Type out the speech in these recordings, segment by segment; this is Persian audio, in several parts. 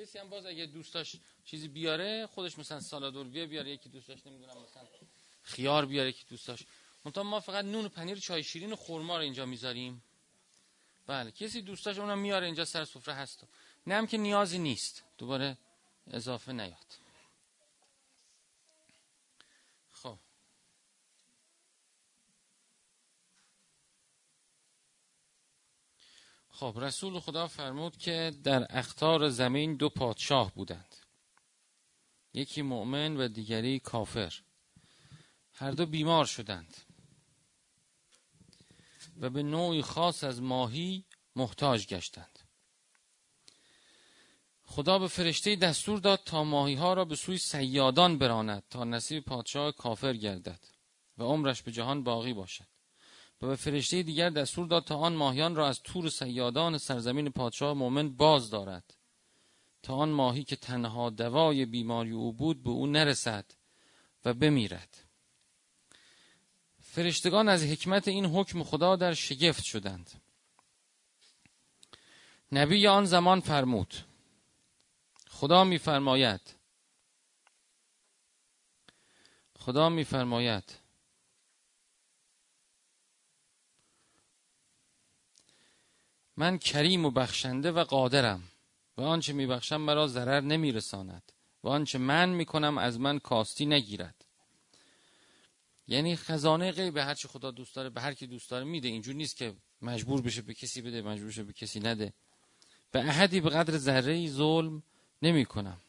کسی هم باز اگه دوستاش چیزی بیاره خودش مثلا سالادور بیاره یکی دوستاش نمی‌دونم مثلا خیار بیاره یکی دوستاش. منتها ما فقط نون و پنیر چای شیرین و خرما رو اینجا می‌ذاریم. بله کسی دوستاش اونم میاره اینجا سر سفره هست. نه هم که نیازی نیست. دوباره اضافه نیاد خب خب رسول خدا فرمود که در اختار زمین دو پادشاه بودند. یکی مؤمن و دیگری کافر. هر دو بیمار شدند. و به نوعی خاص از ماهی محتاج گشتند. خدا به فرشته دستور داد تا ماهی ها را به سوی سیادان براند تا نصیب پادشاه کافر گردد و عمرش به جهان باقی باشد. و به فرشته دیگر دستور داد تا آن ماهیان را از تور سیادان سرزمین پادشاه مؤمن باز دارد. تا آن ماهی که تنها دوای بیماری او بود به او نرسد و بمیرد. فرشتگان از حکمت این حکم خدا در شگفت شدند. نبی آن زمان فرمود خدا میفرماید خدا میفرماید من کریم و بخشنده و قادرم و آنچه میبخشم مرا ضرر نمیرساند و آنچه من می‌کنم از من کاستی نگیرد. یعنی خزانه غیب هر چی خدا دوست داره به هر کی دوست داره میده. اینجور نیست که مجبور بشه به کسی بده مجبور بشه به کسی نده. به احدی به قدر ذره ظلم نمی کنم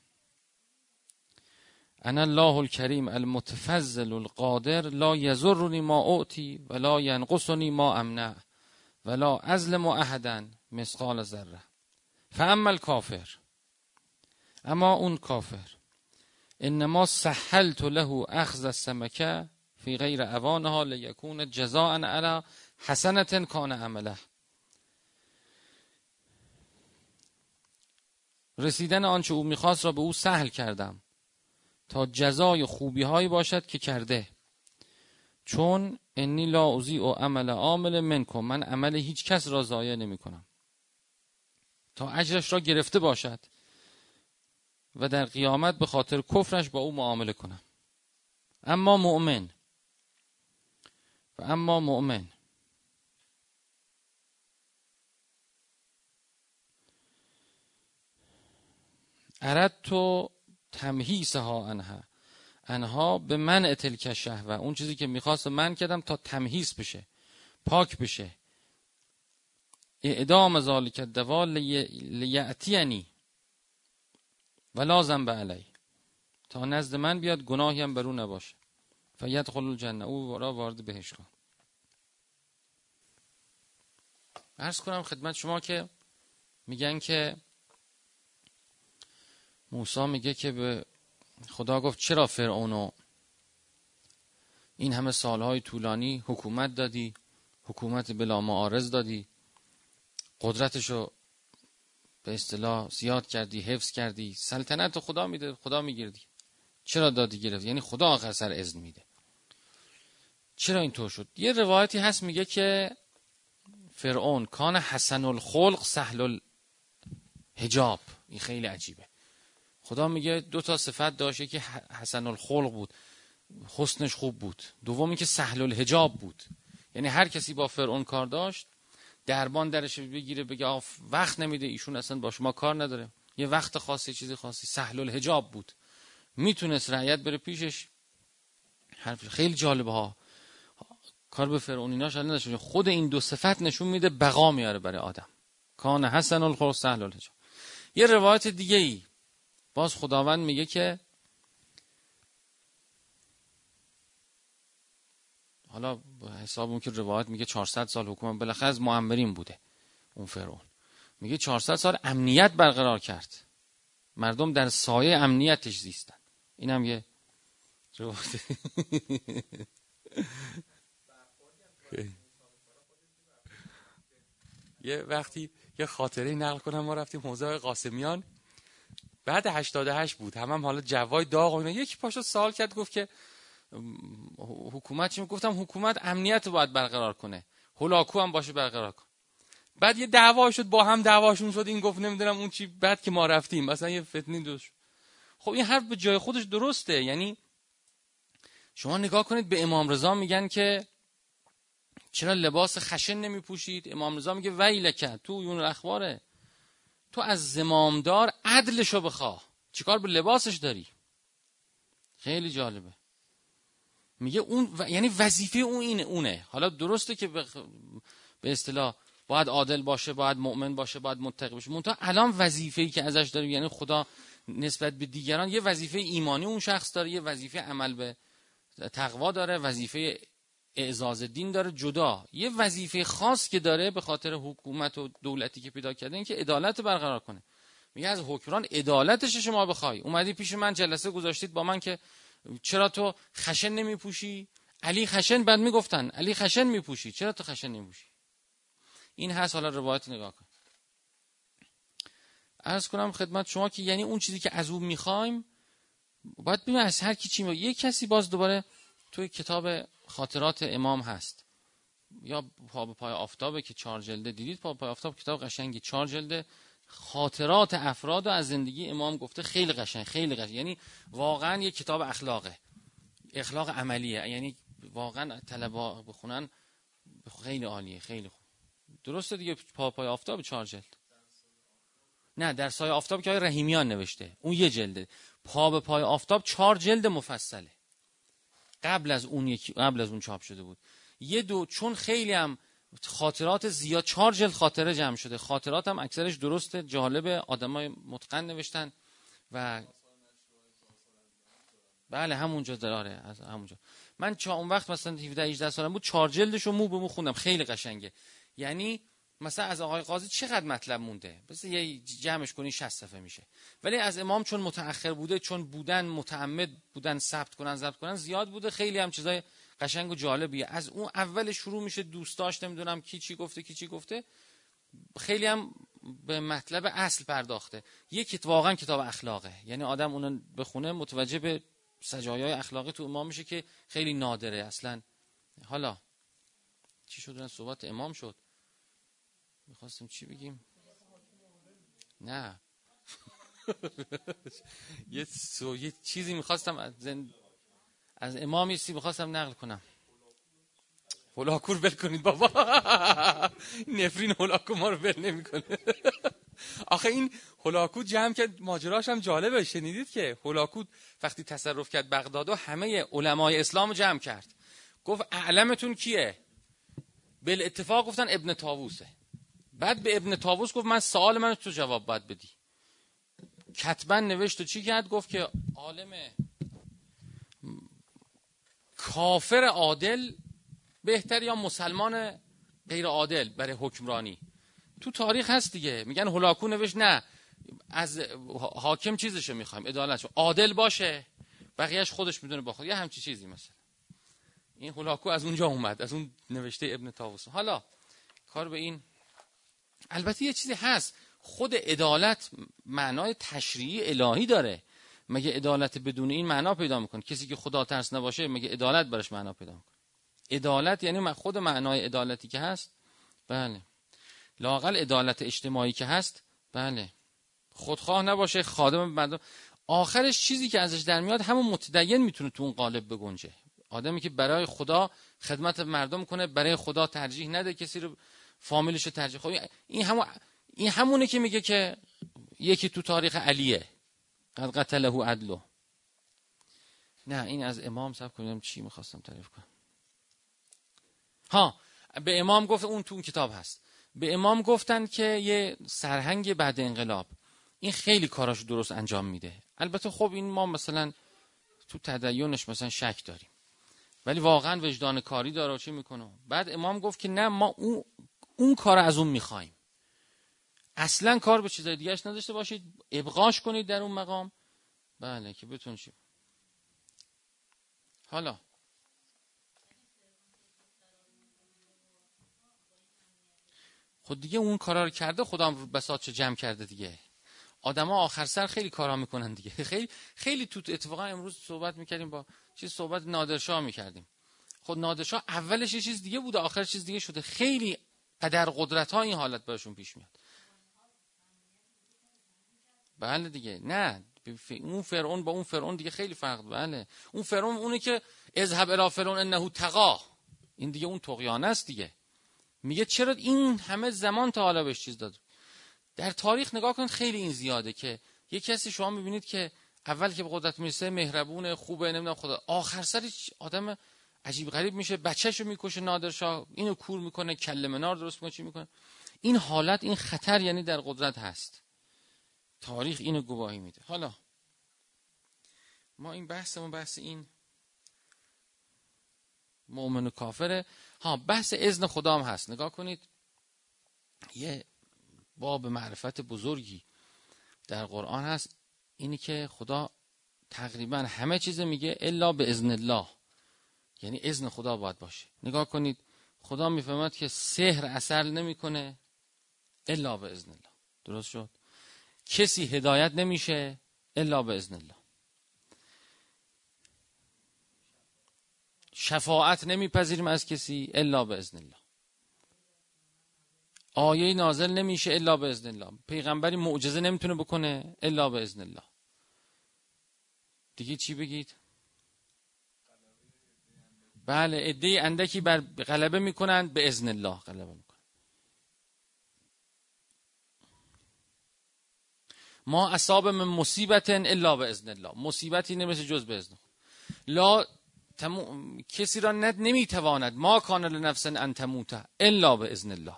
انا الله الکریم المتفضل القادر لا یزرنی ما اعطی ولا ینقصنی ما امنع. ولا ازلم احدا مثقال ذره فاما الکافر اما اون کافر انما سهلت له اخذ السمکه فی غیر اوانها لیکون جزاء علی حسنت کان عمله. رسیدن آنچه او می‌خواست را به او سهل کردم تا جزای خوبی هایی باشد که کرده. چون انی لا او عمل عامل منکم. من عمل هیچ کس را ضایع نمی کنم تا اجرش را گرفته باشد و در قیامت به خاطر کفرش با او معامله کنم. اما مؤمن و اما مؤمن. تو تمهیسها انها انها به من تلک و اون چیزی که می‌خواست من کردم تا تمهیس بشه پاک بشه. اعدام ذالک الدوا لیعتینی و لازم به علی. تا نزد من بیاد گناهی هم برو نباشه. فیدخل الجنه او را وارد بهش کن. عرض کنم خدمت شما که میگن که موسی میگه که به خدا گفت چرا فرعونو این همه سالهای طولانی حکومت دادی؟ حکومت بلا معارض دادی؟ قدرتشو به اصطلاح زیاد کردی حفظ کردی؟ سلطنت خدا میده خدا میگیردی چرا دادی گرفت؟ یعنی خدا آخر سر اذن میده. چرا اینطور شد؟ یه روایتی هست میگه که فرعون کان حسن الخلق سهل الحجاب. این خیلی عجیبه. خدا میگه دو تا صفت داشت که حسن الخلق بود حسنش خوب بود. دومی که سهل الحجاب بود. یعنی هر کسی با فرعون کار داشت دربان درش بگیره بگه آف وقت نمیده ایشون اصلا با شما کار نداره. یه وقت خاصی چیزی خاصی. سهل الحجاب بود. می‌تونست رعیت بره پیشش. حرف خیلی جالبه ها. کار به فرعونیناش نداشت خود این دو صفت نشون میده بقا میاره برای آدم. کان حسن الخلق سهل الحجاب یه روایت دیگه ای باز خداوند میگه که حالا حساب اون که روایت میگه 400 سال حکومت بالاخره از معمرین بوده اون فرعون. میگه 400 سال امنیت برقرار کرد. مردم در سایه امنیتش زیستن. اینم یه روایت. یه وقتی یه خاطره نقل کنم ما رفتیم حوزه قاسمیان. بعد 88 بود. هم, هم حالا جوای داغ و اینا. یکی پاشو سوال کرد گفت که حکومت چی؟ گفتم حکومت امنیت باید برقرار کنه. هولاکو هم باشه برقرار کن. بعد یه دعوا شد با هم دعواشون شد. این گفت نمی‌دونم اون چی بعد که ما رفتیم. مثلا یه فتنی دوش خب این حرف به جای خودش درسته. یعنی شما نگاه کنید به امام رضا میگن که چرا لباس خشن نمی پوشید امام رضا میگه ویلکه تو یون اخباره تو از زمامدار عدلشو بخواه. چیکار به لباسش داری؟ خیلی جالبه. میگه اون و... یعنی وظیفه اون اینه اونه. حالا درسته که به, به اصطلاح باید عادل باشه باید مؤمن باشه باید متقی باشه. منتها الان وظیفه‌ای که ازش داریم یعنی خدا نسبت به دیگران یه وظیفه ایمانی اون شخص داره یه وظیفه عمل به تقوا داره وظیفه اعزاز دین داره جدا. یه وظیفه خاص که داره به خاطر حکومت و دولتی که پیدا کرده این که عدالت برقرار کنه. میگه از حکمران عدالتش شما بخوای. اومدی پیش من جلسه گذاشتید با من که چرا تو خشن نمیپوشی؟ علی خشن بعد می‌گفتن علی خشن میپوشی. چرا تو خشن نمیپوشی؟ این هست. حالا روایت نگاه کن. ارز کنم خدمت شما که یعنی اون چیزی که از او می‌خوایم باید ببینیم از هر کی چی یه کسی باز دوباره توی کتاب خاطرات امام هست. یا پا به پای آفتابه که چهار جلده دیدید پا به پای آفتاب کتاب قشنگی. چهار جلده خاطرات افراد از زندگی امام گفته خیلی قشنگ خیلی قشنگ. یعنی واقعا یه کتاب اخلاقه. اخلاق عملیه. یعنی واقعا طلبا بخونن خیلی عالیه خیلی خوب. درسته دیگه پا پای آفتاب چهار جلد؟ نه در سایه آفتاب که های رحیمیان نوشته. اون یه جلده. پا به پای آفتاب چهار جلد مفصله. قبل از اون یکی قبل از اون چاپ شده بود. یه دو چون خیلی هم خاطرات زیاد چهار جلد خاطره جمع شده. خاطرات هم اکثرش درسته. جالب آدمای متقن نوشتن و بله همونجا داره. از همونجا. من چا اون وقت مثلا 17 18 سالم بود چهار جلدشو مو به مو خوندم. خیلی قشنگه. یعنی مثلا از آقای قاضی چقدر مطلب مونده؟ بس یه جمعش کنی 60 صفحه میشه. ولی از امام چون متأخر بوده چون بودن متعمد بودن ثبت کنن ضبط کنن زیاد بوده. خیلی هم چیزای قشنگ و جالبیه. از اون اول شروع میشه دوستاش نمی‌دونم کی چی گفته کی چی گفته. خیلی هم به مطلب اصل پرداخته. یک واقعا کتاب اخلاقه. یعنی آدم اونو بخونه متوجه به سجایای اخلاقی تو امام میشه که خیلی نادره. اصلا حالا چی شد؟ صحبت امام شد. می‌خواستیم چی بگیم؟ نه. یه, سو... یه چیزی می‌خواستم از, زن... از امام سی می‌خواستم نقل کنم. هلاکور بل کنید بابا. نفرین هلاکو ما رو بل نمی‌کنه. آخه این هلاکو جمع کرد ماجراش هم جالبه شنیدید که هلاکو وقتی تصرف کرد بغداد و همه علمای اسلام جمع کرد. گفت اعلمتون کیه؟ بل اتفاق گفتن ابن تاووسه بعد به ابن تاووس گفت من سوال من تو جواب باید بدی. کتبا نوشت و چی کرد؟ گفت که عالم کافر عادل بهتر یا مسلمان غیر عادل برای حکمرانی؟ تو تاریخ هست دیگه. میگن هلاکو نوشت نه. از حاکم چیزشو می‌خوایم. عدالتشو عادل باشه. بقیهش خودش می‌دونه با خود. یه همچی چیزی مثلا. این هلاکو از اونجا اومد. از اون نوشته ابن تاووس حالا کار به این البته یه چیزی هست. خود عدالت معنای تشریعی الهی داره. مگه عدالت بدون این معنا پیدا می‌کنه؟ کسی که خدا ترس نباشه مگه عدالت براش معنا پیدا می‌کنه؟ عدالت یعنی خود معنای عدالتی که هست؟ بله. لاقل عدالت اجتماعی که هست؟ بله. خودخواه نباشه خادم مردم. آخرش چیزی که ازش در میاد همون متدین می‌تونه تو اون قالب بگنجه. آدمی که برای خدا خدمت مردم کنه برای خدا ترجیح نده کسی رو فامیلش رو ترجیح خب این همون این همونه که میگه که یکی تو تاریخ علیه. قد قتله عدلو. نه این از امام سب کنیم چی می‌خواستم تعریف کنم. ها به امام گفت اون تو اون کتاب هست. به امام گفتن که یه سرهنگ بعد انقلاب. این خیلی کاراش درست انجام میده. البته خب این ما مثلا تو تدیونش مثلا شک داریم. ولی واقعا وجدان کاری داره چی می‌کنه. بعد امام گفت که نه ما اون اون کار از اون می‌خوایم. اصلا کار به چیزای دیگهش نداشته باشید. ابقاش کنید در اون مقام. بله که بتون چی؟ حالا. خود دیگه اون کارا رو کرده خدا بساط جمع کرده دیگه. آدما آخر سر خیلی کارا می‌کنن دیگه. خیلی خیلی تو اتفاقا امروز صحبت می‌کردیم با چیز صحبت نادرشاه می‌کردیم. خود نادرشاه اولش یه چیز دیگه بوده آخرش چیز دیگه شده. خیلی قدر قدرت ها این حالت بهشون پیش میاد. بله دیگه. نه. اون فرعون با اون فرعون دیگه خیلی فرق بله. اون فرعون اونی که اذهب الى فرعون انه تقا. این دیگه اون طغیان است دیگه. میگه چرا این همه زمان تا حالا بهش چیز داد؟ در تاریخ نگاه کنید خیلی این زیاده که یه کسی شما می‌بینید که اول که به قدرت می‌رسه مهربون خوبه نمی‌دونم خدا. آخر سر آدم عجیب غریب میشه. بچهشو می‌کشه نادرشاه اینو کور می‌کنه کله منار درست می‌کنه چی می‌کنه. این حالت این خطر یعنی در قدرت هست. تاریخ اینو گواهی میده. حالا ما این بحثمون بحث این مؤمن و کافره. ها بحث اذن خدا هم هست. نگاه کنید. یه باب معرفت بزرگی در قرآن هست. اینی که خدا تقریبا همه چیز میگه الا به اذن الله. یعنی اذن خدا باید باشه. نگاه کنید خدا می‌فهمد که سحر اثر نمی‌کنه الا به اذن الله. درست شد؟ کسی هدایت نمیشه الا به اذن الله. شفاعت نمیپذیریم از کسی الا به اذن الله. آیه نازل نمیشه الا به اذن الله. پیغمبری معجزه نمی‌تونه بکنه الا به اذن الله. دیگه چی بگید؟ بله عده اندکی بر غلبه می‌کنن به اذن الله غلبه می‌کنن ما اصاب من مصیبت الا به اذن الله. مصیبتی نمیشه جز به اذن لا کسی را ند نمی‌تواند ما کان لنفس ان تموت الا به اذن الله.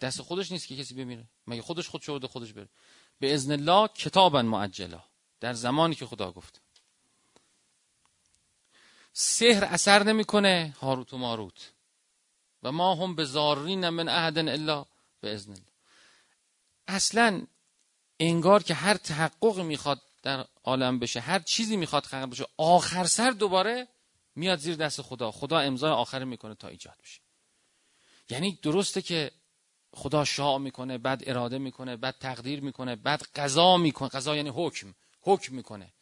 دست خودش نیست که کسی بمیره. مگه خودش خود شده خودش بره. به اذن الله کتابا معجلا در زمانی که خدا گفت. سحر اثر نمی‌کنه هاروت و ماروت. و ما هم به زارین من احد الا به اذن الله. اصلا انگار که هر تحقق می‌خواد در عالم بشه هر چیزی می‌خواد خلق بشه آخر سر دوباره میاد زیر دست خدا. خدا امضای آخر می‌کنه تا ایجاد بشه. یعنی درسته که خدا شاع می‌کنه بعد اراده می‌کنه بعد تقدیر می‌کنه بعد قضا می‌کنه. قضا یعنی حکم. حکم می‌کنه.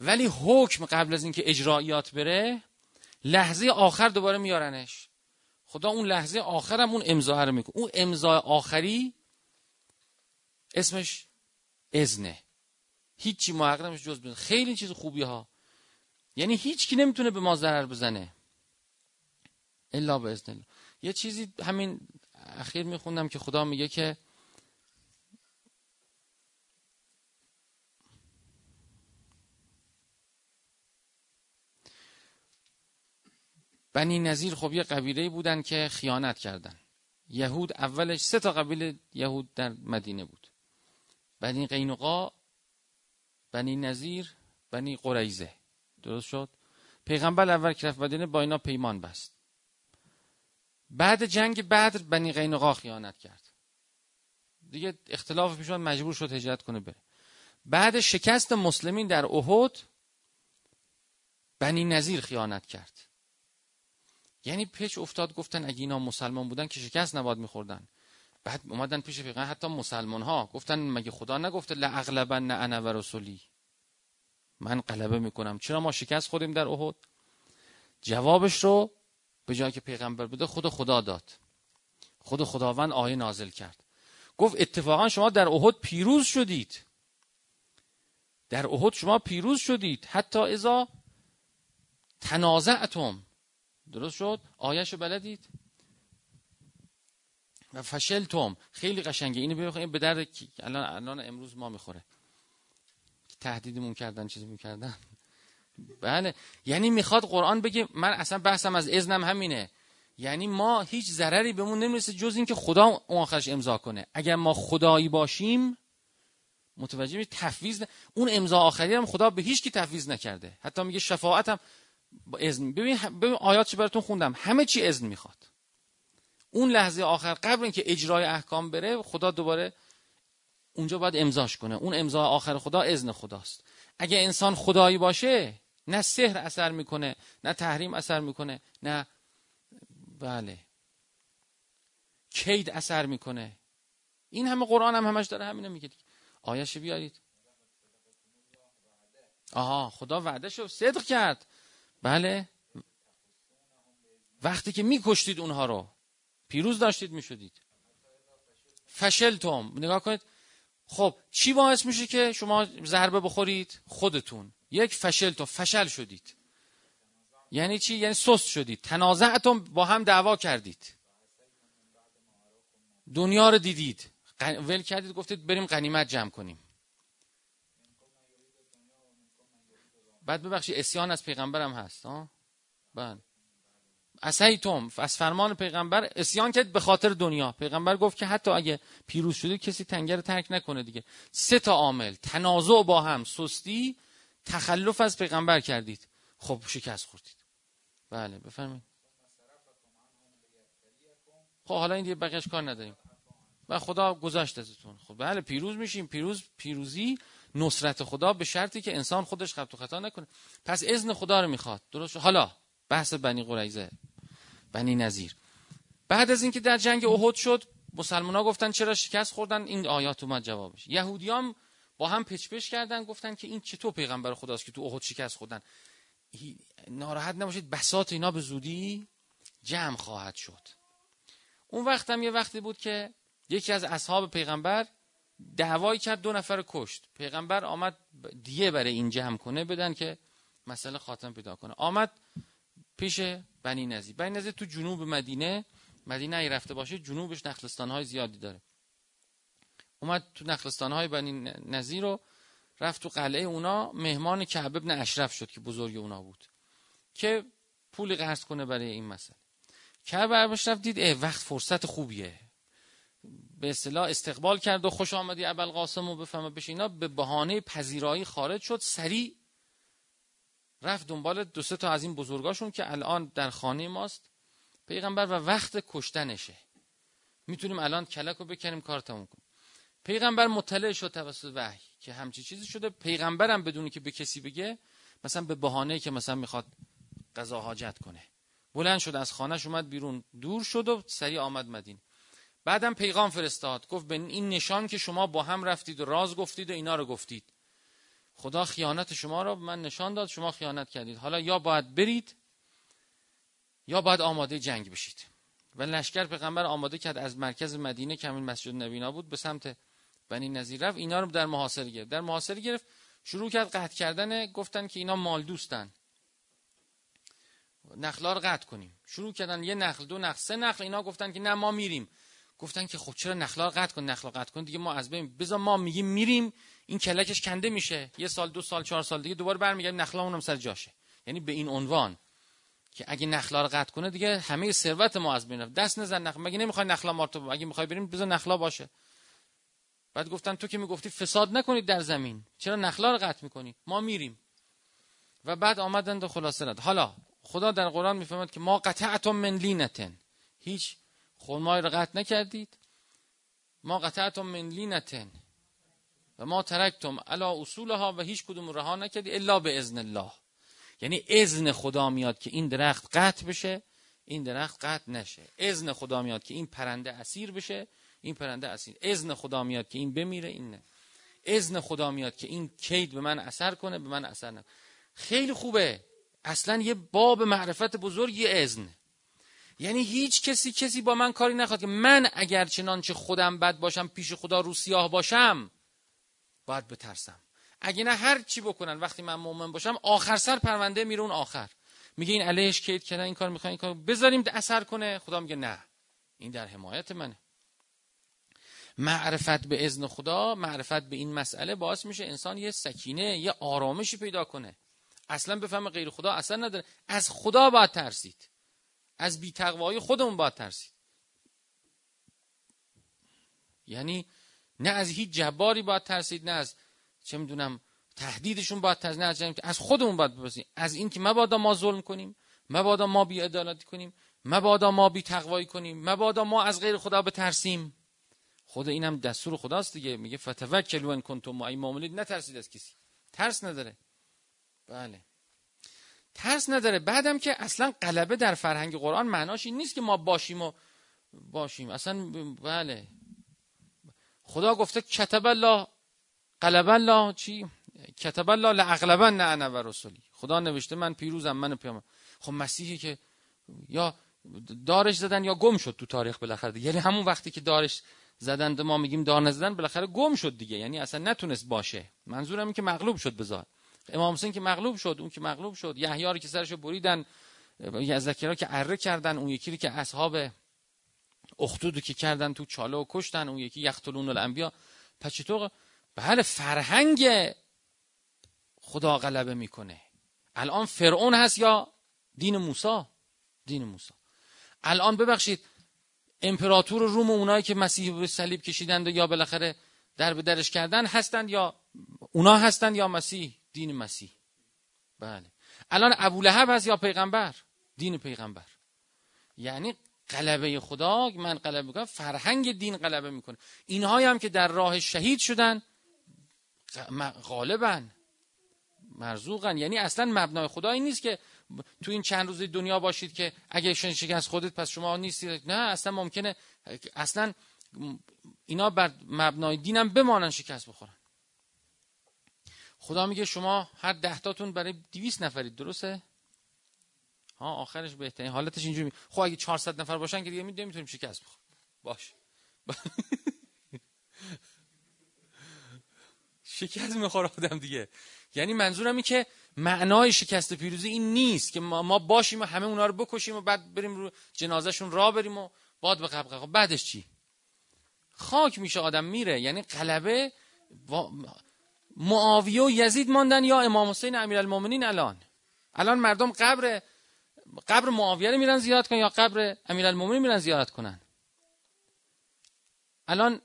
ولی حکم قبل از اینکه اجرایات بره لحظه آخر دوباره میارنش. خدا اون لحظه آخرم اون امضا رو می‌کنه. اون امضا آخری اسمش ازنه هیچی نمیشه جز بزنه خیلی چیز خوبی ها یعنی هیچ کی نمی‌تونه به ما ضرر بزنه. الا به الله. یه چیزی همین اخیر میخوندم که خدا میگه که بنی نظیر خب یه قبیله بودن که خیانت کردن. یهود اولش سه تا قبیله یهود در مدینه بود. بنی قینقا بنی نظیر بنی قریزه درست شد؟ پیغمبر اول که رفت مدینه با اینا پیمان بست. بعد جنگ بدر بنی قینقا خیانت کرد. دیگه اختلاف پیشان مجبور شد هجرت کنه بره. بعد شکست مسلمین در احد بنی نظیر خیانت کرد. یعنی پیچ افتاد گفتن اگه اینا مسلمان بودن که شکست نباید میخوردن. بعد اومدن پیش پیغمبر حتی مسلمان ها گفتن مگه خدا نگفته لاغلبن انا و رسولی. من غلبه می‌کنم. چرا ما شکست خوریم در احد؟ جوابش رو به جای که پیغمبر بده خود خدا داد. خود خداوند آیه نازل کرد. گفت اتفاقا شما در احد پیروز شدید. در احد شما پیروز شدید. حتی ازا تنازعتم. درست شد؟ آیهشو بلدید. و فشلتم. خیلی قشنگه. اینو ببینید به درد الان الان امروز ما می‌خوره. تهدیدمون کردن چیزی می‌کردن. بله. یعنی می‌خواد قرآن بگه من اصلا بحثم از اذنم همینه. یعنی ما هیچ ضرری بهمون نمی‌رسه جز اینکه خدا اون آخرش امضا کنه. اگر ما خدایی باشیم متوجه می تفویض اون امضا آخری هم خدا به هیچ کی تفویض نکرده. حتی میگه شفاعت هم با اذن. ببین ببین آیات چی براتون خوندم. همه چی اذن می‌خواد. اون لحظه آخر قبل اینکه اجرای احکام بره خدا دوباره اونجا باید امضاش کنه. اون امضا آخر خدا اذن خداست. اگه انسان خدایی باشه نه سحر اثر می‌کنه نه تحریم اثر می‌کنه نه بله. کید اثر می‌کنه. این همه قرآن هم همش داره همینه میگه آیش بیارید. آها خدا وعده شو صدق کرد. بله. وقتی که میکشتید اونها رو. پیروز داشتید می‌شدید. فشلتم. نگاه کنید. خب چی باعث میشه که شما ضربه بخورید؟ خودتون. یک فشلتم. فشل شدید. یعنی چی؟ یعنی سست شدید. تنازعتم با هم دعوا کردید. دنیا رو دیدید. ول کردید. گفتید بریم غنیمت جمع کنیم. بعد ببخشید اسیان از پیغمبرم هست ها بله. اسیتم از فرمان پیغمبر اسیان کرد به خاطر دنیا. پیغمبر گفت که حتی اگه پیروز شده کسی تنگه ترک نکنه دیگه. سه تا عامل تنازع با هم سستی تخلف از پیغمبر کردید. خب شکست خوردید. بله بفرمایید. خب حالا این دیگه بقیش کار نداریم. و خدا گذاشت ازتون. خب بله پیروز میشیم. پیروز پیروزی نصرت خدا به شرطی که انسان خودش خط و خطا نکنه. پس اذن خدا رو می‌خواد. درست حالا بحث بنی قریزه بنی نظیر بعد از اینکه در جنگ احد شد مسلمان ها گفتن چرا شکست خوردن؟ این آیات اومد جوابش. یهودیان با هم پچ کردن گفتن که این چطور پیغمبر خداست که تو احد شکست خوردن؟ ناراحت نباشید بسات اینا به زودی جمع خواهد شد. اون وقت هم یه وقتی بود که یکی از اصحاب پیغمبر دعوایی کرد دو نفر کشت. پیغمبر آمد دیه برای این جمع کنه بدن که مسئله خاتم پیدا کنه. آمد پیش بنی نزی بنی نزی تو جنوب مدینه مدینه ای رفته باشه جنوبش نخلستان های زیادی داره. اومد تو نخلستان های بنی نزی رو رفت تو قلعه اونا. مهمان کعب ابن اشرف شد که بزرگ اونا بود که پولی قرض کنه برای این مسئله. کعب اشرف دید اه وقت فرصت خوبیه. به اصطلاح استقبال کرد و خوش آمدی ابل قاسم و بفهمه بشه اینا به بهانه پذیرایی خارج شد سریع رفت دنبال دو سه تا از این بزرگاشون که الان در خانه ماست. پیغمبر و وقت کشتنشه. می‌تونیم الان کلک رو بکنیم کار تموم کنیم پیغمبر مطلع شد توسط وحی که همچی چیزی شده. پیغمبرم بدونی که به کسی بگه مثلا به بهانه که مثلا می‌خواد قضا حاجت کنه. بلند شد از خانهش اومد بیرون دور شد و سریع آمد مدین بعدم پیغام فرستاد. گفت به این نشان که شما با هم رفتید و راز گفتید و اینا رو گفتید. خدا خیانت شما را من نشان داد شما خیانت کردید. حالا یا باید برید یا باید آماده جنگ بشید. و لشکر پیغمبر آماده کرد از مرکز مدینه که همین مسجد نبینا بود به سمت بنی نظیر رفت. اینا رو در محاصره گرفت. در محاصره گرفت شروع کرد قطع کردن. گفتن که اینا مال دوستن. نخلا رو قطع کنیم. شروع کردن یه نخل دو نخل سه نخل. اینا گفتن که نه ما میریم. گفتن که خب چرا نخلا رو قطع کن نخلا قطع کن. دیگه ما از بین بذار ما میگیم میریم این کلکش کنده میشه. یه سال دو سال چهار سال دیگه دوباره برمیگردیم نخلامون هم سر جاشه. یعنی به این عنوان که اگه نخلا رو قطع کنه دیگه همه ثروت ما از بین رفت. دست نزن نخل مگه نمی‌خوای نخلا مارتو اگه می‌خوای بریم بذار نخلا باشه. بعد گفتن تو که می‌گفتی فساد نکنید در زمین. چرا نخلا رو قطع می‌کنی؟ ما میریم. و بعد آمدند و خلاصه رد. حالا خدا در قرآن می‌فهمد که ما قطعتم من لینتن. هیچ خرمای رو قطع نکردید. ما قطعتم من لینتن و ما ترکتم علا اصولها و هیچ کدوم رها نکردی الا به اذن الله. یعنی اذن خدا میاد که این درخت قطع بشه این درخت قطع نشه. اذن خدا میاد که این پرنده اسیر بشه این پرنده اسیر. اذن خدا میاد که این بمیره این نه. اذن خدا میاد که این کید به من اثر کنه به من اثر نکنه. خیلی خوبه. اصلا یه باب معرفت بزرگ یه اذن. یعنی هیچ کسی کسی با من کاری نخواد که من اگر چنانچه خودم بد باشم پیش خدا رو سیاه باشم باید بترسم. اگه نه هر چی بکنن وقتی من مؤمن باشم آخر سر پرونده میره اون آخر. میگه این علیهش کید کردن این کار می‌خوان این کار بذاریم اثر کنه. خدا میگه نه. این در حمایت منه. معرفت به اذن خدا معرفت به این مسئله باعث میشه انسان یه سکینه یه آرامشی پیدا کنه. اصلا بفهم غیر خدا اصلا نداره. از خدا باید ترسید. از بیتقوایی خودمون باید ترسید. یعنی نه از هیچ جباری باید ترسید نه از چه می‌دونم تهدیدشون باید ترسید نه از, از خودمون باید بپرسید از اینکه مبادا ما ظلم کنیم مبادا ما بی عدالتی کنیم مبادا ما بی تقوایی کنیم مبادا ما از غیر خدا بترسیم. خود اینم دستور خداست دیگه. میگه فتوکلوا ان کنتم مؤمنین نترسید از کسی. ترس نداره. بله. ترس نداره. بعدم که اصلا قلبه در فرهنگ قرآن معناش این نیست که ما باشیم و باشیم. اصلا بله. خدا گفته کتب الله قلب الله چی؟ کتب الله نه انا و رسولی خدا نوشته من پیروزم من پیامبر. خب مسیحی که یا دارش زدن یا گم شد تو تاریخ بالاخره یعنی همون وقتی که دارش زدند ما میگیم دار نزدن بالاخره گم شد دیگه. یعنی اصلا نتونست باشه. منظورم این که مغلوب شد بذار امام حسین که مغلوب شد اون که مغلوب شد. یحیی که سرشو بریدن زکریا که اره کردن اون یکی که اصحاب اختودو که کردن تو چاله و کشتن اون یکی یختلون الانبیا. پس چطور؟ بله فرهنگ خدا غلبه می‌کنه. الان فرعون هست یا دین موسی؟ دین موسی. الان ببخشید امپراتور روم و اونایی که مسیح به صلیب کشیدند یا بالاخره در به درش کردن هستند یا اونا هستند یا مسیح؟ دین مسیح. بله. الان ابولهب هست یا پیغمبر؟ دین پیغمبر. یعنی غلبه خدا من غلبه می‌کنم فرهنگ دین غلبه می‌کنه. اینهایی هم که در راه شهید شدن غالبن مرزوقن یعنی اصلا مبنای خدا این نیست که تو این چند روز دنیا باشید که اگه شکست خودت پس شما نیستید نه اصلا ممکنه اصلا اینا بر مبنای دینم بمانن شکست بخورن. خدا میگه شما هر دهتاتون برای دیویس نفرید درسته؟ ها آخرش بهترین. حالتش اینجوری. خب اگه 400 نفر باشن که دیگه می‌تونیم شکست بخوریم. باش. شکست می‌خوره آدم دیگه. یعنی منظورم این که معنای شکست پیروزی این نیست که ما, باشیم و همه اونا رو بکشیم و بعد بریم رو جنازهشون را بریم و باد به قبقه خب بعدش چی؟ خاک میشه آدم میره. یعنی قلبه معاویه و یزید ماندن یا امام حسین امیرالمومنین الان؟ الان مردم قبر قبر معاویه رو میرن زیارت کنن یا قبر امیرالمومنین میرن زیارت کنن؟ الان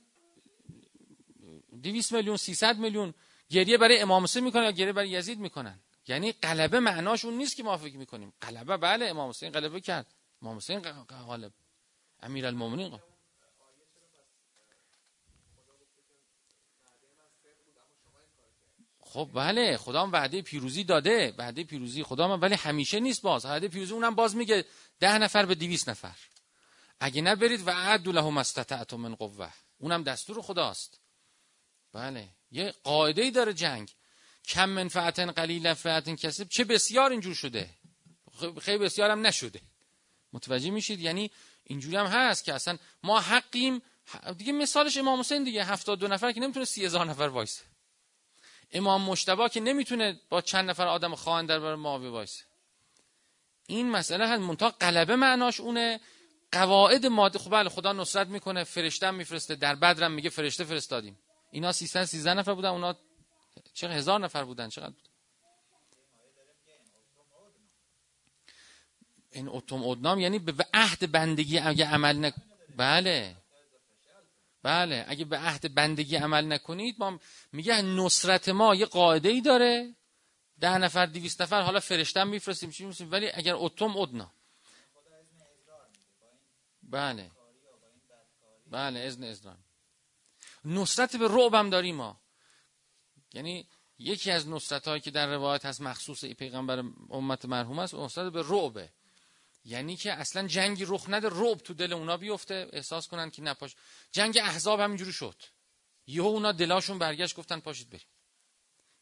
200 میلیون 300 میلیون گریه برای امام حسین می‌کنن یا گریه برای یزید می‌کنن؟ یعنی قلبه معناش اون نیست که ما فکر می‌کنیم. قلبه بله امام حسین قلبه کرد. امام حسین غالب. امیرالمومنین خب بله خدا هم وعده پیروزی داده وعده پیروزی خدا هم ولی همیشه نیست باز. وعده پیروزی اونم باز میگه ده نفر به دیویس نفر. اگه نبرید و عدو لهم استطعتم من قوه اونم دستور خداست. بله یه قاعده ای داره جنگ. کم منفعتن قلیل فعتن کسب. چه بسیار اینجور شده. خیلی بسیار هم نشده. متوجه میشید؟ یعنی اینجوری هم هست که اصلا ما حقیم. دیگه مثالش امام حسین دیگه هفتاد دو نفر که نمی‌تونه سی هزار نفر وایسه. امام مشتبا که نمی‌تونه با چند نفر آدم خواهن در برای معاویه وایسه این مسئله هست منتها قلبه معناش اونه. قواعد ماده خب بله خدا نصرت می‌کنه فرشته میفرسته در بدرم میگه فرشته فرستادیم. اینا 313 نفر بودن اونا چه هزار نفر بودن؟ چقدر بود؟ این اتم ادنام یعنی به عهد بندگی اگه عمل نک... بله. بله اگه به عهد بندگی عمل نکنید ما میگه نصرت ما یه قاعده ای داره. ده نفر دیویست نفر حالا فرشتم میفرستیم چی میفرستیم؟ ولی اگر اتم ادنا. بله. بله اذن ازران نصرت به رعب هم داریم ما. یعنی یکی از نصرت هایی که در روایت هست مخصوص ای پیغمبر امت مرحوم است نصرت به رعبه. یعنی که اصلا جنگی رخ نده رعب تو دل اونا بیفته احساس کنن که نپاش. جنگ احزاب همینجوری شد. یهو اونا دلاشون برگشت گفتن پاشید بریم.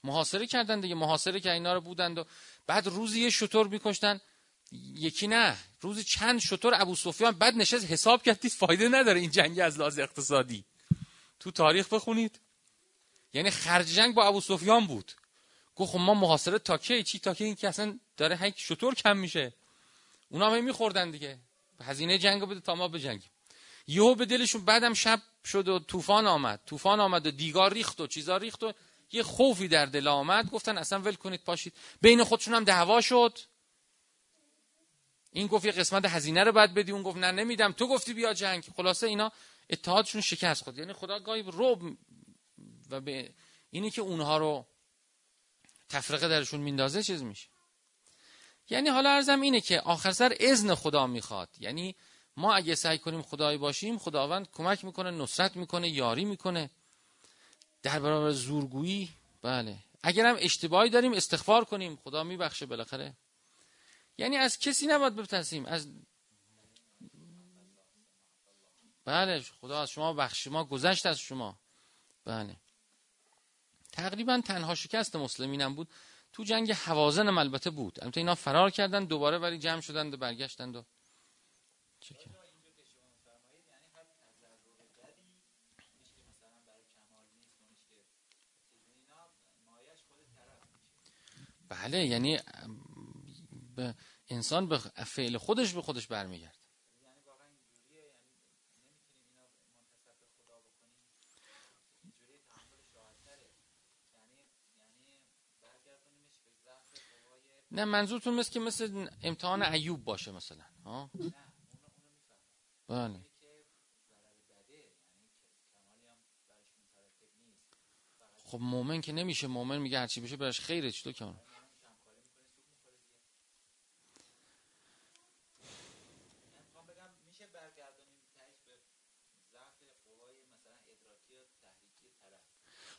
محاصره کردن دیگه محاصره که اینا رو بودند و بعد روزی یه شطور میکشتن. یکی نه روزی چند شطور ابو سفیان بعد نشست حساب کردید فایده نداره این جنگ از لحاظ اقتصادی. تو تاریخ بخونید. یعنی خرج جنگ با ابو سفیان بود. گفت خب ما محاصره تا کی؟ چی تا این که اصلا داره هیچ شطور کم میشه. اونا هم میخوردن دیگه. هزینه جنگ بده تا ما بجنگیم. یهو به دلشون بعدم شب شد و طوفان آمد. طوفان آمد و دیگار ریخت و چیزا ریخت و یه خوفی در دل آمد. گفتن اصلا ول کنید پاشید. بین خودشون هم دعوا شد. این گفت یه قسمت هزینه رو باید بدی. اون گفت نه نمیدم. تو گفتی بیا جنگ. خلاصه اینا اتحادشون شکست خود یعنی خدا گاهی رب و به اینی که اونها رو تفرقه درشون میندازه چیز میشه. یعنی حالا ارزم اینه که آخر سر اذن خدا می‌خواد. یعنی ما اگه سعی کنیم خدایی باشیم خداوند کمک می‌کنه نصرت می‌کنه یاری می‌کنه. در برابر زورگویی بله. اگرم اشتباهی داریم استغفار کنیم خدا میبخشه بالاخره. یعنی از کسی نباید بترسیم از بله خدا از شما بخش ما گذشت از شما. بله. تقریبا تنها شکست مسلمینم بود. تو جنگ حوازن هم البته بود البته اینا فرار کردن دوباره ولی جمع شدند و برگشتند و چکن. بله یعنی ب... انسان به فعل خودش به خودش برمیگرد نه منظورتون مثل که مثل امتحان ایوب باشه مثلا ها؟ بله. خب مومن که نمیشه مومن میگه هرچی بشه برش خیره چطور که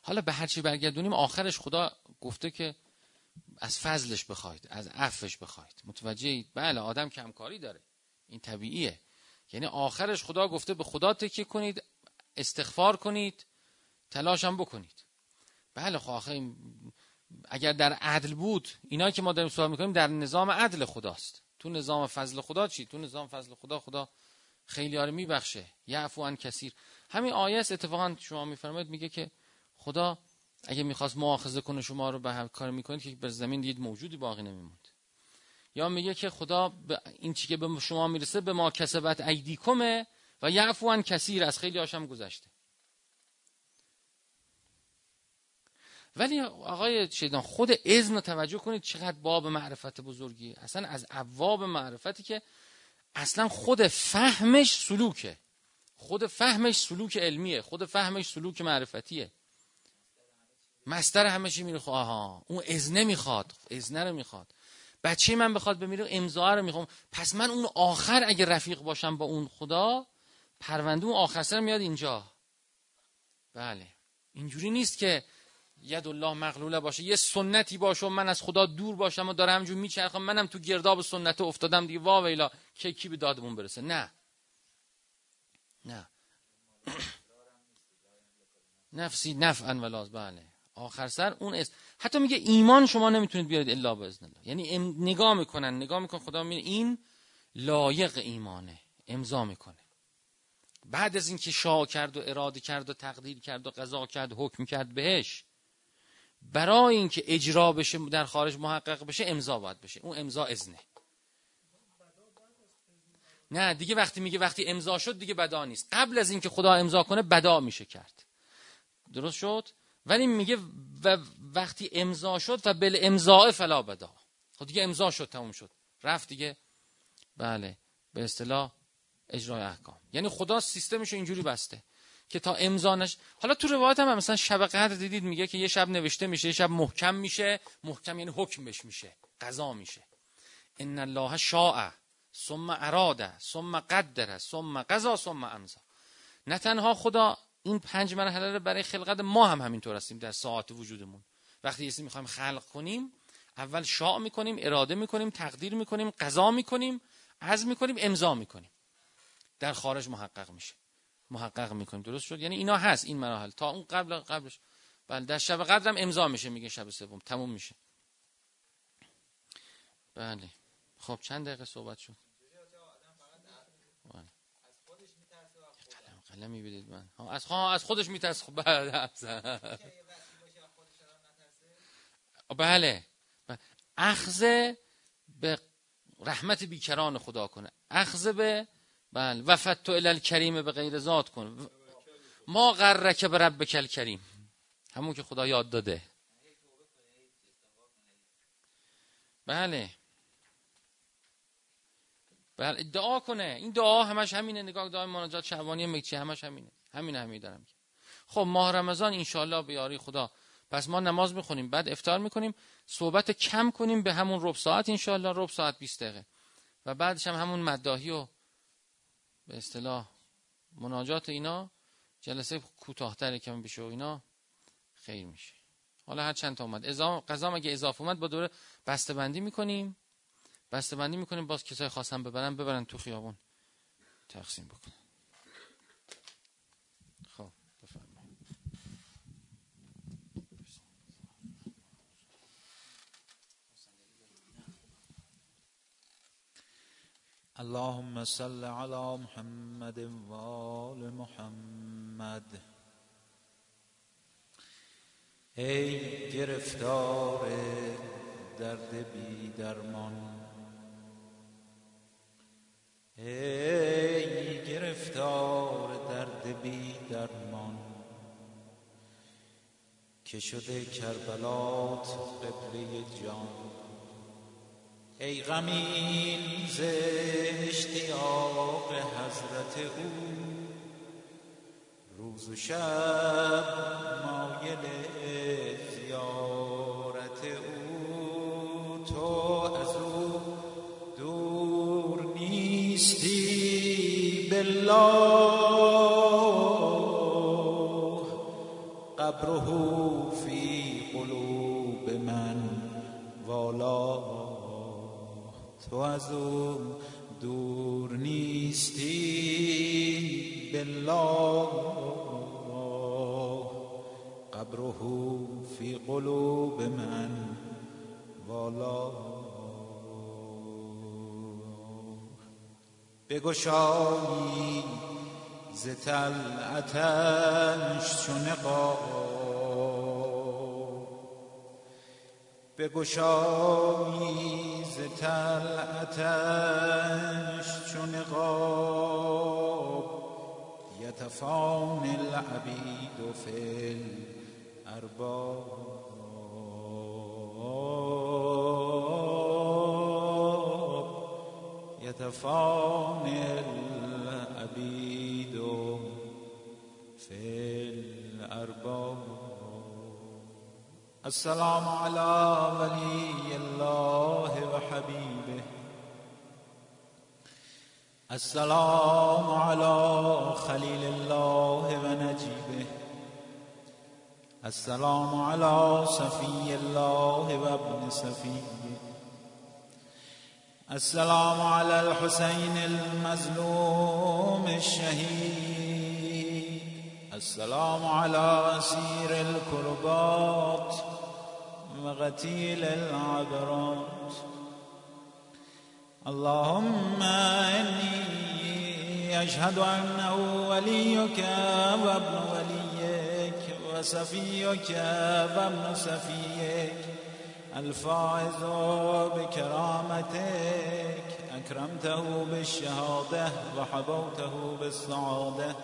حالا به هرچی برگردونیم آخرش خدا گفته که از فضلش بخواید از عفش بخواید. متوجه بله آدم کمکاری داره. این طبیعیه. یعنی آخرش خدا گفته به خدا تکیه کنید استغفار کنید تلاشم بکنید. بله خب اگر در عدل بود اینا که ما داریم سوال می‌کنیم در نظام عدل خداست. تو نظام فضل خدا چی؟ تو نظام فضل خدا خدا خیلی آره میبخشه. یعفو عن کثیر. همین آیه اتفاقا شما میفرمایید میگه که خدا اگه می‌خواست مؤاخذه کنه شما رو به هر کار می‌کنید که بر زمین دید موجودی باقی نمیموند. یا میگه که خدا این چی که به شما می‌رسه به ما کسبت ایدیکمه و یعفو عن کثیر از خیلی هاشم گذشته. ولی آقای شیطان خود اذن رو توجه کنید چقدر باب معرفت بزرگی. اصلا از ابواب معرفتی که اصلا خود فهمش سلوکه. خود فهمش سلوک علمیه. خود فهمش سلوک معرفتیه مستر همه چی میره آها. اون اذنه می‌خواد. اذنه رو می‌خواد. بچه من بخواد بمیره امضا رو می‌خوام. پس من اون آخر اگه رفیق باشم با اون خدا پرونده اون آخر سر میاد اینجا. بله. اینجوری نیست که ید الله مغلوله باشه یه سنتی باشه و من از خدا دور باشم و دارم همجور میچرخم منم تو گرداب سنت افتادم دیگه. وا ویلا. که کی به دادمون برسه؟ نه. نه. نفسی نفعا ولاز. بله. آخر سر اون است حتی میگه ایمان شما نمی‌تونید بیارید الا باذن الله. یعنی نگاه می‌کنن نگاه میکن خدا میگه این لایق ایمانه امضا می‌کنه. بعد از اینکه شاه کرد و اراده کرد و تقدیر کرد و قضا کرد و حکم کرد بهش برای اینکه اجرا بشه در خارج محقق بشه امضا باید بشه. اون امضا اذنه. نه دیگه وقتی میگه وقتی امضا شد دیگه بدا نیست. قبل از اینکه خدا امضا کنه بدا میشه کرد. درست شد؟ ولی میگه و وقتی امضا شد و بل امضاء فلا بدا. خب دیگه امضا شد تموم شد. رفت دیگه. بله به اصطلاح اجرای احکام. یعنی خدا سیستمش اینجوری بسته که تا امضا نش حالا تو روایت هم, مثلا شب قدر دیدید میگه که یه شب نوشته میشه یه شب محکم میشه. محکم یعنی حکم بش میشه قضا میشه. ان الله شاء ثم اراده ثم قدره ثم قضا ثم امضا. نه تنها خدا این پنج مرحله رو برای خلقت ما هم همینطور هستیم در ساعت وجودمون. وقتی یه می‌خوایم خلق کنیم اول شاع می‌کنیم اراده می‌کنیم تقدیر می‌کنیم قضا می‌کنیم عزم می‌کنیم امضا می‌کنیم. در خارج محقق میشه. محقق می‌کنیم. درست شد؟ یعنی اینا هست این مراحل. تا اون قبل قبلش. بله در شب قدرم امضا میشه میگه شب سوم. تموم میشه. بله. خب چند دقیقه صحبت شد؟ قلمی بدید من. از از خودش میترس خب بله. اخذ به رحمت بیکران خدا کنه. اخذ به بله. وفت الی کریم به غیر ذات کن. ما غرک به رب کل کریم همون که خدا یاد داده. بله. بله دعا کنه. این دعا همش همینه. نگاه دعای مناجات شعبانی مکچی همش همینه. همین همین دارم خب ماه رمضان انشالله به یاری خدا. پس ما نماز می‌خونیم بعد افتار می‌کنیم. صحبت کم کنیم به همون رب ساعت انشالله رب ساعت 20 دقیقه. و بعدش هم همون مداهی و به اصطلاح مناجات اینا. جلسه کوتاهتر کم بشه و اینا. خیر میشه. حالا هر چند تا اومد. قضا اگه اضافه اومد؟ با دوره بسته بندی می‌کنیم. بسته بندی می‌کنیم باز کسای خواستن ببرن ببرن تو خیابون. تقسیم بکنن. خب اللهم صل على محمد و آل محمد. ای گرفتار درد بی درمان ای گرفتار درد بی درمان که شده کربلات قبله جان ای غمین ز اشتیاق حضرت او روز و شب مایل زیارت او تو بالله قبره تو از دور نیستی. بالله. قبره فی قلوب من. والا بگشایی ز طلعتش چو بگشایی ز تلعتش چو نقاب. یتفان العبید فی الارباب. یتفان العبید فی الأرباب. السلام على ولي الله وحبيبه. السلام على خليل الله ونجيبه. السلام على صفي الله وابن صفيه. السلام على الحسين المظلوم الشهيد. السلام على أسير الكربات وغتيل العبرات. اللهم إني أشهد أنه وليك وابن وليك وسفيك وابن سفيك الفائز بكرامتك أكرمته بالشهادة وحبوته بالسعادة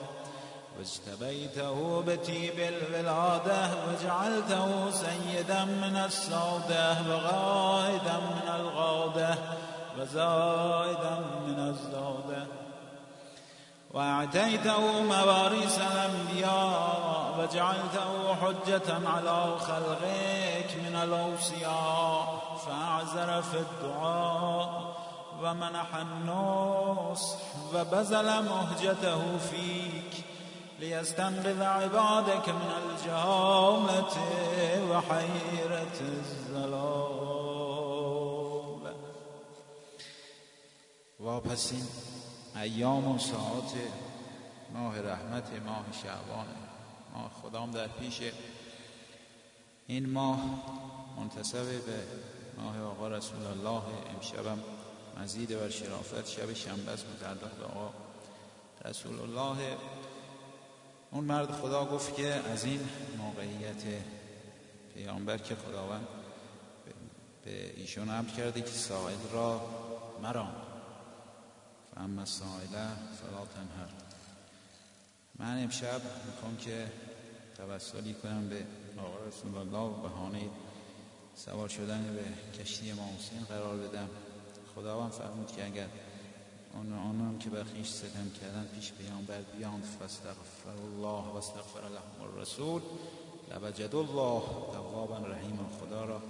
واجتبيته بتيب الولادة وجعلته سيدا من السودة وغائدا من الغادة وزائدا من الزودة وأعطيته مواريث الأنبياء وجعلته حجة على خلقك من الأوصياء فأعزر في الدعاء ومنح النصح وبذل مهجته فيك ليستنقذ عبادك من الجهالة وحيرة الزلال واپسین ایام و ساعات ماه رحمت ماه شعبان. خدام در پیش این ماه منتصب به ماه آقا رسول الله. امشبم مزید بر شرافت شب شنبه است. متعلق به آقا رسول الله. اون مرد خدا گفت که از این موقعیت پیامبر که خداوند به ایشون امر کرده که سائل را مرام فاما سائله فلا تنهر. من امشب می‌خوام که توسلی کنم به آقا رسول الله و بهانه سوار شدن به کشتی ما حسین قرار بدم. خداوند فرمود که اگر آن آنان که بر خیش ستم کردن پیش پیامبر بیاند فاستغفر الله و استغفر لهم الرسول لوجد الله توابا رحیم خدا را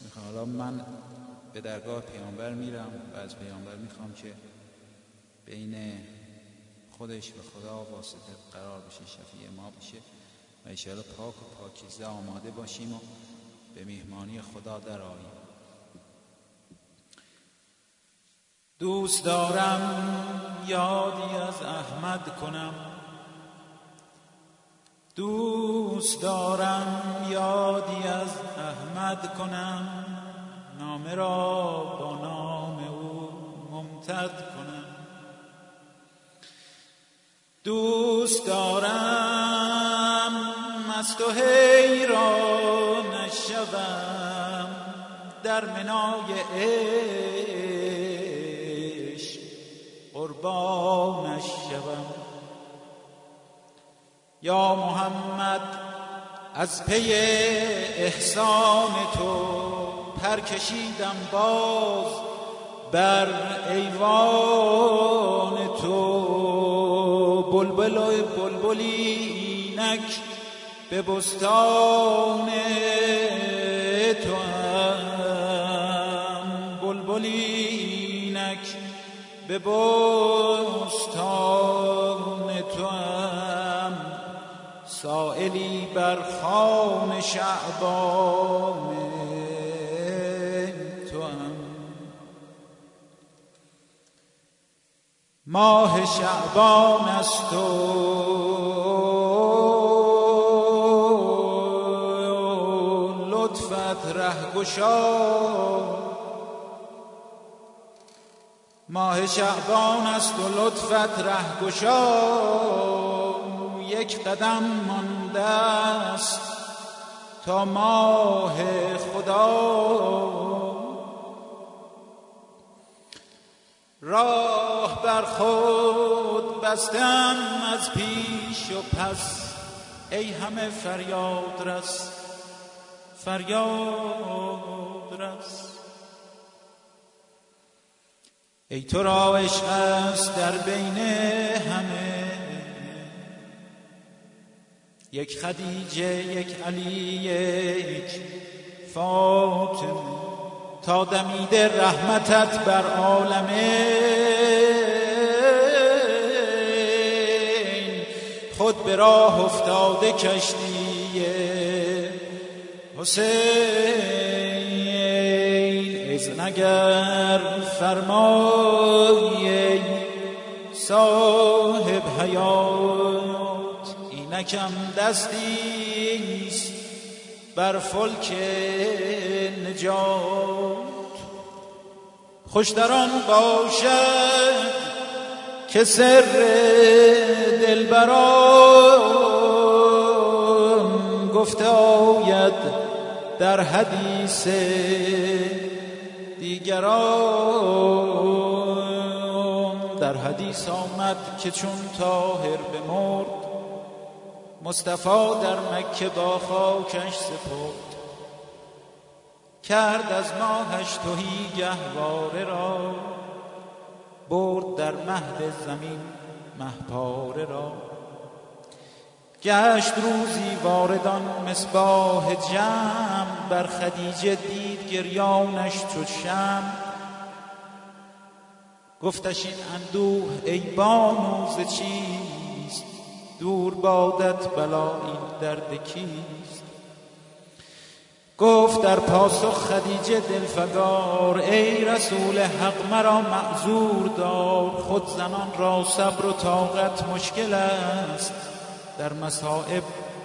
می‌خوام. حالا من به درگاه پیامبر میرم و از پیامبر می‌خوام که بین خودش و خدا واسطه قرار بشه شفیع ما بشه و ایشالا پاک و پاکیزه آماده باشیم و به میهمانی خدا در آییم. دوست دارم یادی از احمد کنم. دوست دارم یادی از احمد کنم. نامه را با نام او ممتد دوست دارم مست و حیران نشوم. در منای عشق قربانش شوم یا محمد از پی احسان تو پر کشیدم باز بر ایوان تو. بلبل و بلبلی نک به بستان تو هم. بلبلی نک به بستان تو هم. سائلی بر خام شعبان ماه شعبان است و لطفت رهگشا. ماه شعبان است و لطفت رهگشا. یک قدم مانده است تا ماه خدا. راه بر خود بستم از پیش و پس. ای همه فریاد رس فریاد رس. ای تو را عشق است در بین همه. یک خدیجه یک علی یک فاطمه. تا دمید رحمتت بر عالمه. خود به راه افتاده کشتی. حسین از نگر فرمای صاحب حیات اینکم دستیست بر فلک نجات. خوش در آن باشد که سر دلبران گفته آید در حدیث دیگران. در حدیث آمد که چون طاهر بمرد مصطفی در مکه با خاکش سپرد کرد از ماهش توهی گهواره را برد در مهد زمین مهپاره را. گشت روزی واردان مصباح جمع بر خدیجه دید گریانش چو شم گفتش این اندوه ای بانوز چیست دور بادت بلا این درد کیست؟ گفت در پاسخ خدیجه دلفگار ای رسول حق مرا معذور دار خود زنان را صبر و طاقت مشکل است در مصائب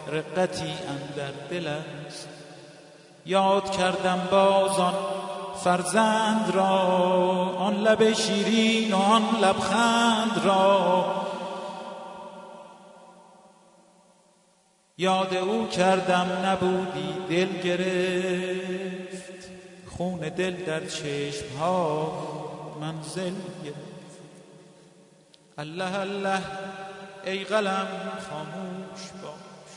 رقتی اندر دل است. یاد کردم بازان فرزند را آن لب شیرین و آن لبخند را یاد او کردم نبودی دل گرفت. خون دل در چشم ها منزل گرفت. الله الله ای قلم خاموش باش.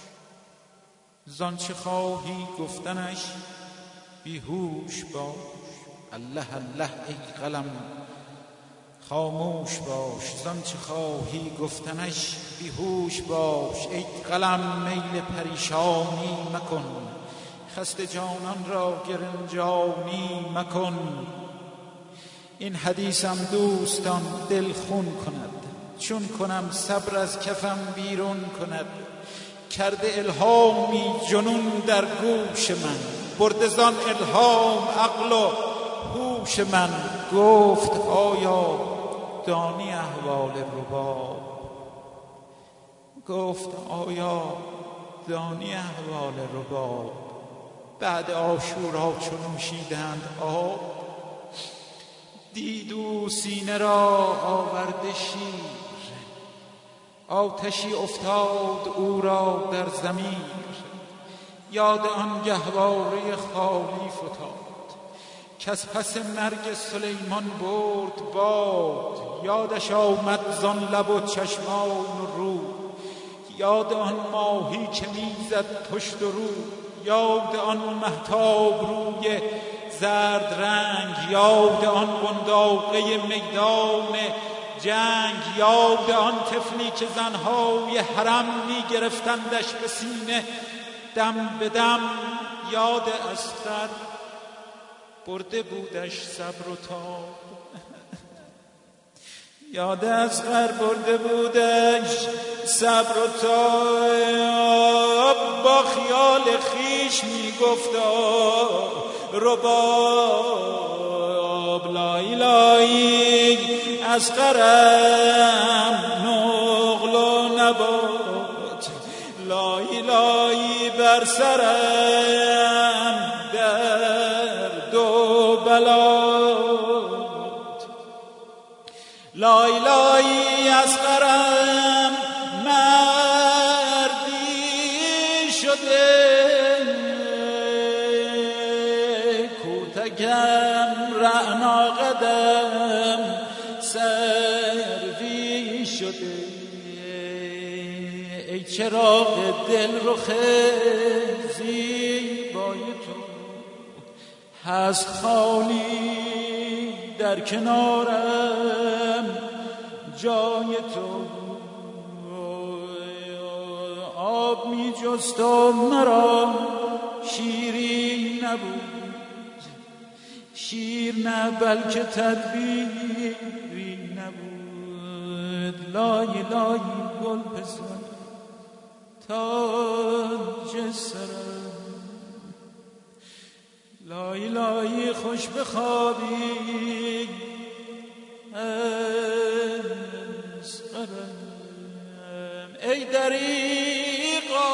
زان چه خواهی گفتنش بیهوش باش. الله الله ای قلم خاموش باش زان چه خواهی گفتنش بیهوش باش. ای قلم میل پریشانی مکن خسته جانان را گرنجانی مکن. این حدیثم دوستان دل خون کند چون کنم صبر از کفم بیرون کند. کرده الهامی جنون در گوش من برده زان الهام عقل و هوش من. گفت آیا دانی احوال رباب گفت آیا دانی احوال رباب بعد آشورا چون نوشیدند آب؟ دیدو سینه را آورده شیر. آتشی افتاد او را در زمین یاد آن گهواره خالی فتاد. کس پس مرگ سلیمان برد باد. یادش آمد زان لب و چشمان و رو. یاد آن ماهی که می‌زد پشت و رو. یاد آن محتاب روی زرد رنگ. یاد آن بنداقه میدان جنگ. یاد آن طفلی که زنهای حرم میگرفتندش به سینه. دم به دم یاد اسقر برده بودش صبر و تاب. یاد از غر برده بودش صبر و تاب با خیال خیش میگفتا رباب لای لای از غرم نغل و نبات لای لای بر سرم درد و بلات لای لای از غرم مردی شده. کوتکم رعنا قدم سروی شده. ای چراغ دل رو زیبای تو. هست خالی در کنارم جای تو. آب می جست و مرا شیری نبود. شیر نه بلکه تدبیری نبود. لای لای گل پسر تاج سرم. لای لای خوش بخوابی. ای دریقا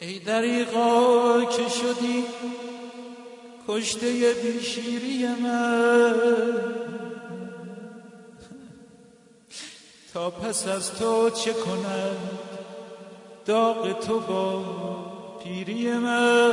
ای دریقا که شدی کشته بیشیری من. تا پس از تو چه کنم؟ داغ تو با پیری من.